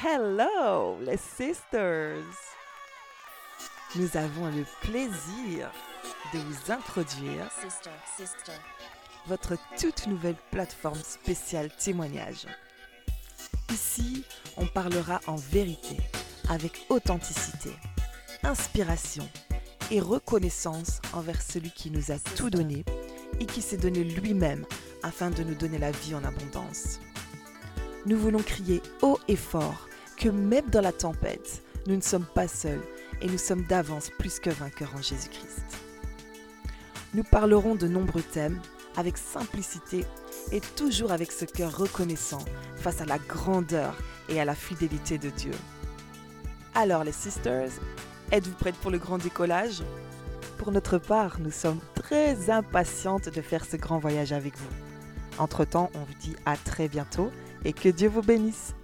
Hello, les sisters! Nous avons le plaisir de vous introduire Sister, sister. votre toute nouvelle plateforme spéciale témoignage. Ici, on parlera en vérité, avec authenticité, inspiration et reconnaissance envers celui qui nous a tout donné et qui s'est donné lui-même afin de nous donner la vie en abondance. Nous voulons crier haut et fort que même dans la tempête, nous ne sommes pas seuls et nous sommes d'avance plus que vainqueurs en Jésus-Christ. Nous parlerons de nombreux thèmes avec simplicité et toujours avec ce cœur reconnaissant face à la grandeur et à la fidélité de Dieu. Alors les sisters, êtes-vous prêtes pour le grand décollage? Pour notre part, nous sommes très impatientes de faire ce grand voyage avec vous. Entre-temps, on vous dit à très bientôt et que Dieu vous bénisse.